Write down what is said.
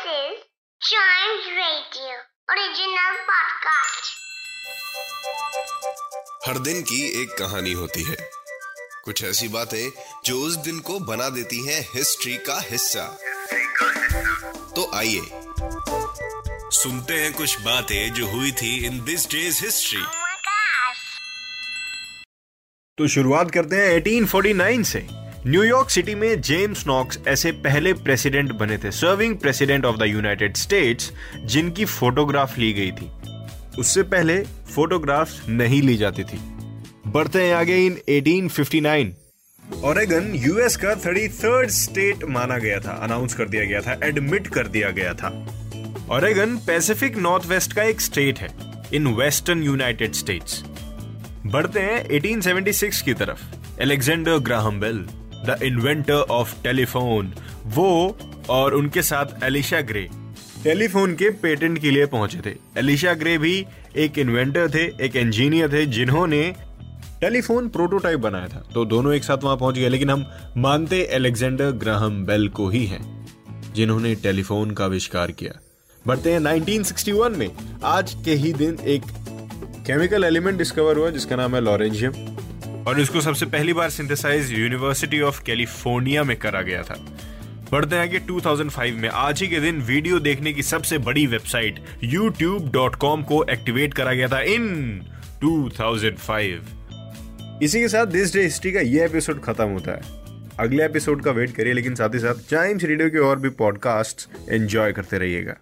This is Chimes Radio original podcast. हर दिन की एक कहानी होती है कुछ ऐसी बातें जो उस दिन को बना देती हैं हिस्ट्री का हिस्सा तो आइए सुनते हैं कुछ बातें जो हुई थी इन दिस डेज़ हिस्ट्री. तो शुरुआत करते हैं 1849 से न्यूयॉर्क सिटी में जेम्स नॉक्स ऐसे पहले प्रेसिडेंट बने थे serving president of the United States जिनकी फोटोग्राफ ली गई थी। उससे पहले फोटोग्राफ्स नहीं ली जाती थी। बढ़ते हैं आगे इन 1859 ओरेगन यूएस का थर्टी थर्ड स्टेट माना गया था अनाउंस कर दिया गया था एडमिट कर दिया गया था। ओरेगन पैसिफिक नॉर्थ वेस्ट का एक स्टेट है इन वेस्टर्न यूनाइटेड स्टेट्स बढ़ते हैं 1876 की तरफ़ Alexander Graham Bell the inventor of telephone. वो और उनके साथ एलिशा ग्रे। टेलीफोन के पेटेंट के लिए पहुँचे थे। एलिशा ग्रे भी एक इन्वेंटर थे, एक इंजीनियर थे, जिन्होंने टेलीफोन प्रोटोटाइप बनाया था। तो दोनों एक साथ वहाँ पहुँच गए, लेकिन हम मानते एलेक्जेंडर ग्राहम बेल को ही हैं, जिन्होंने टेलीफोन का आविष्कार किया। बढ़ते हैं 1961 में। आज के ही दिन एक केमिकल एलिमेंट डिस्कवर हुआ, जिसका नाम है लॉरेंजियम। और इसको सबसे पहली बार सिंथेसाइज यूनिवर्सिटी ऑफ़ कैलिफ़ोर्निया में करा गया था। बढ़ते हैं आगे 2005 में। आज ही के दिन वीडियो देखने की सबसे बड़ी वेबसाइट youtube.com को एक्टिवेट करा गया था इन 2005 इसी के साथ दिस डे हिस्ट्री का ये एपिसोड खत्म होता है। अगले एपिसोड का वेट करिए, लेकिन साथ ही साथ टाइम्स रेडियो के और भी पॉडकास्ट एंजॉय करते रहिएगा।